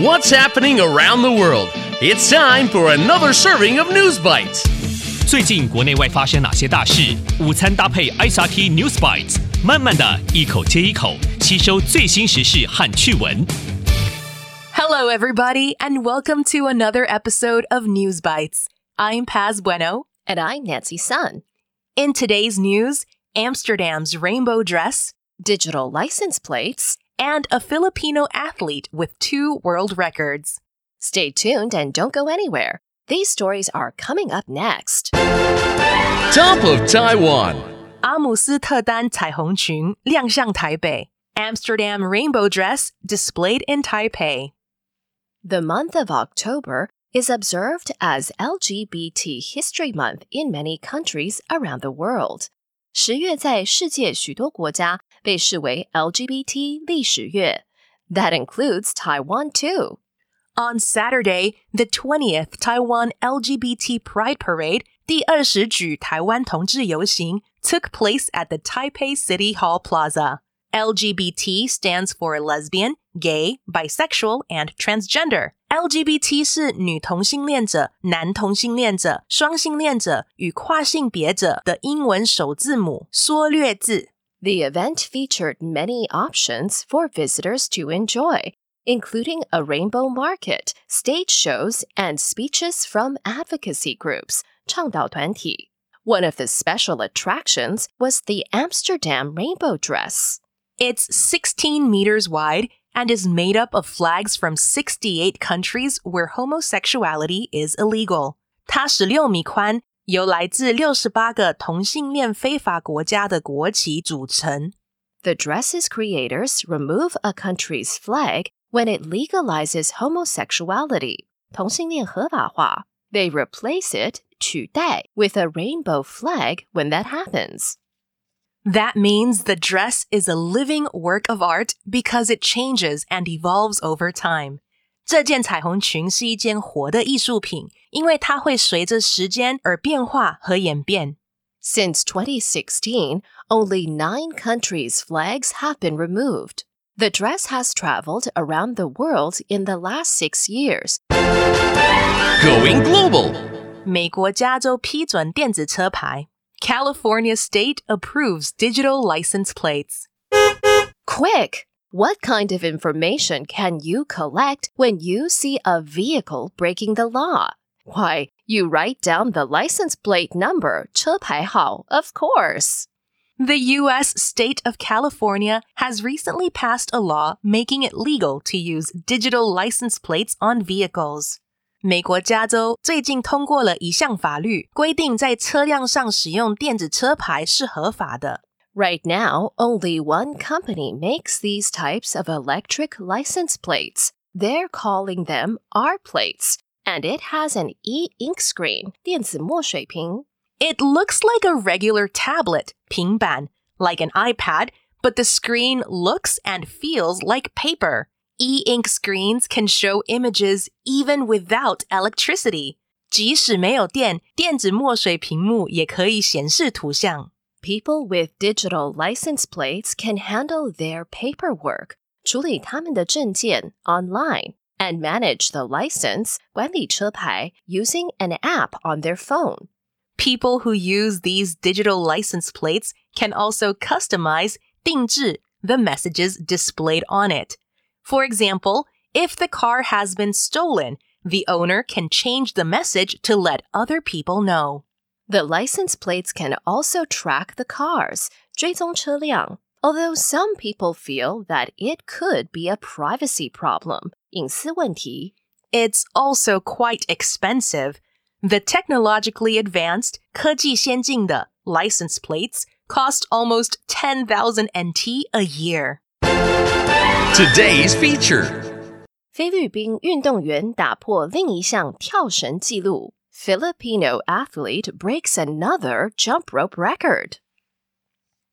What's happening around the world? It's time for another serving of News Bites. 最近国内外发生哪些大事？午餐搭配 ICRT News Bites，慢慢的一口接一口吸收最新时事和趣闻。Hello, everybody, and welcome to another episode of News Bites. I'm Paz Bueno. And I'm Nancy Sun. In today's news, Amsterdam's rainbow dress, digital license plates, and a Filipino athlete with two world records. Stay tuned and don't go anywhere. These stories are coming up next. Top of Taiwan. 阿姆斯特丹彩虹裙亮相台北. Amsterdam rainbow dress displayed in Taipei. The month of October is observed as LGBT History Month in many countries around the world. 十月在世界许多国家 被视为 LGBT 历史月. That includes Taiwan too. On Saturday, the 20th Taiwan LGBT Pride Parade, 第二十举台湾同志游行, took place at the Taipei City Hall Plaza. LGBT stands for lesbian, gay, bisexual, and transgender. LGBT 是女同性恋者、男同性恋者、双性恋者与跨性别者的英文首字母缩略字。 The event featured many options for visitors to enjoy, including a rainbow market, stage shows, and speeches from advocacy groups, 倡导团体. One of the special attractions was the Amsterdam rainbow dress. It's 16 meters wide and is made up of flags from 68 countries where homosexuality is illegal. 它16米宽， 由来自68个同性恋非法国家的国旗组成。 The dress's creators remove a country's flag when it legalizes homosexuality, 同性恋合法化. They replace it, 取代, with a rainbow flag when that happens. That means the dress is a living work of art because it changes and evolves over time. 这件彩虹裙是一件活的艺术品，因为它会随着时间而变化和演变。 Since 2016, only nine countries' flags have been removed. The dress has traveled around the world in the last six years. Going global. 美国加州批准电子车牌。California state approves digital license plates. Quick! What kind of information can you collect when you see a vehicle breaking the law? Why, you write down the license plate number, 车牌号, of course. The U.S. state of California has recently passed a law making it legal to use digital license plates on vehicles. 美国加州最近通过了一项法律，规定在车辆上使用电子车牌是合法的。 Right now, only one company makes these types of electric license plates. They're calling them R plates, and it has an e ink screen, 电子墨水屏. It looks like a regular tablet, 平板, like an iPad, but the screen looks and feels like paper. E-ink screens can show images even without electricity. 即使没有电，电子墨水屏幕也可以显示图像。 People with digital license plates can handle their paperwork, 处理他们的证件 online, and manage the license, 管理车牌 using an app on their phone. People who use these digital license plates can also customize 定制 the messages displayed on it. For example, if the car has been stolen, the owner can change the message to let other people know. The license plates can also track the cars, 追踪车辆, although some people feel that it could be a privacy problem, 隐私问题. It's also quite expensive. The technologically advanced 科技先进的 license plates cost almost 10,000 NT a year. Today's feature. 菲律宾运动员打破另一项跳绳纪录. Filipino athlete breaks another jump rope record.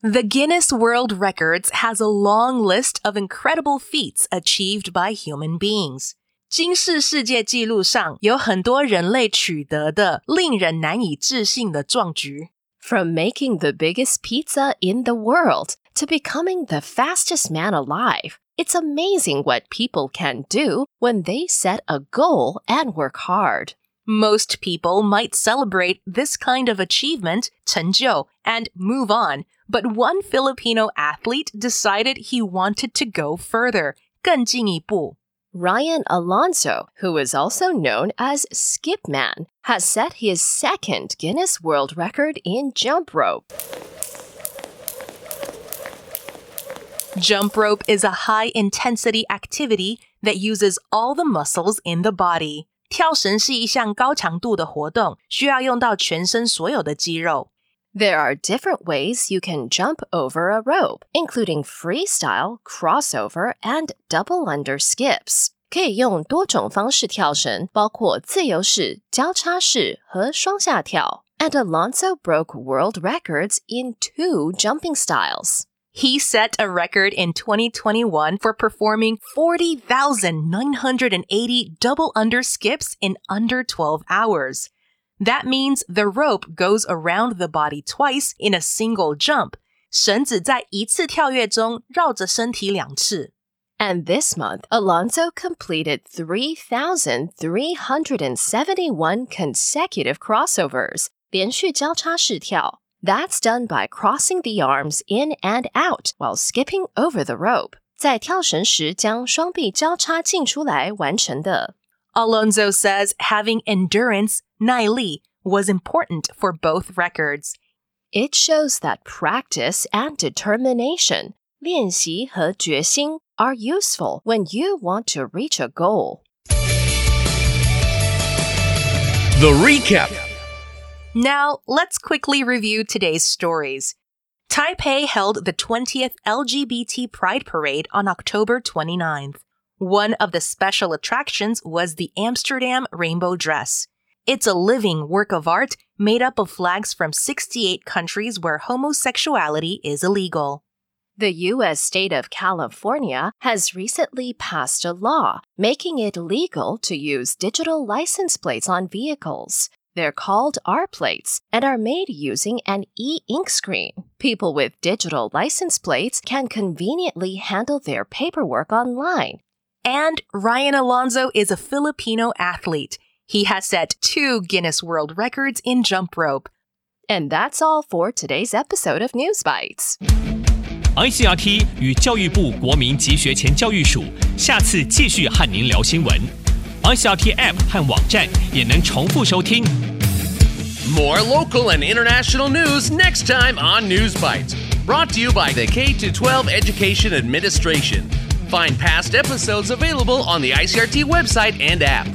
The Guinness World Records has a long list of incredible feats achieved by human beings. 金氏世界纪录上有很多人类取得的令人难以置信的壮举。 From making the biggest pizza in the world to becoming the fastest man alive, It's amazing what people can do when they set a goal and work hard. Most people might celebrate this kind of achievement, 成就, and move on, but one Filipino athlete decided he wanted to go further, 更进一步. Ryan Alonso, who is also known as Skipman, has set his second Guinness World Record in jump rope. Jump rope is a high intensity activity that uses all the muscles in the body. 跳绳是一项高强度的活动，需要用到全身所有的肌肉。There are different ways you can jump over a rope, including freestyle, crossover, and double under skips. 可以用多种方式跳绳，包括自由式、交叉式和双下跳。And Alonso broke world records in two jumping styles. He set a record in 2021 for performing 40,980 double under skips in under 12 hours. That means the rope goes around the body twice in a single jump. 绳子在一次跳跃中绕着身体两次。And this month, Alonso completed 3,371 consecutive crossovers, 连续交叉式跳. That's done by crossing the arms in and out while skipping over the rope. 在跳绳时将双臂交叉进出来完成的。Alonso says having endurance, 耐力, was important for both records. It shows that practice and determination, 练习和决心, are useful when you want to reach a goal. The recap. Now, let's quickly review today's stories. Taipei held the 20th LGBT Pride Parade on October 29th. One of the special attractions was the Amsterdam Rainbow Dress. It's a living work of art made up of flags from 68 countries where homosexuality is illegal. The U.S. state of California has recently passed a law making it legal to use digital license plates on vehicles. They're called R plates and are made using an e ink screen. People with digital license plates can conveniently handle their paperwork online. And Ryan Alonso is a Filipino athlete. He has set two Guinness World Records in jump rope. And that's all for today's episode of News Bites. ICRT 与教育部国民及学前教育署下次继续和您聊新闻。 ICRT App 和网站也能重复收听。 More local and international news next time on News Bites. Brought to you by the K 12 Education Administration. Find past episodes available on the ICRT website and app.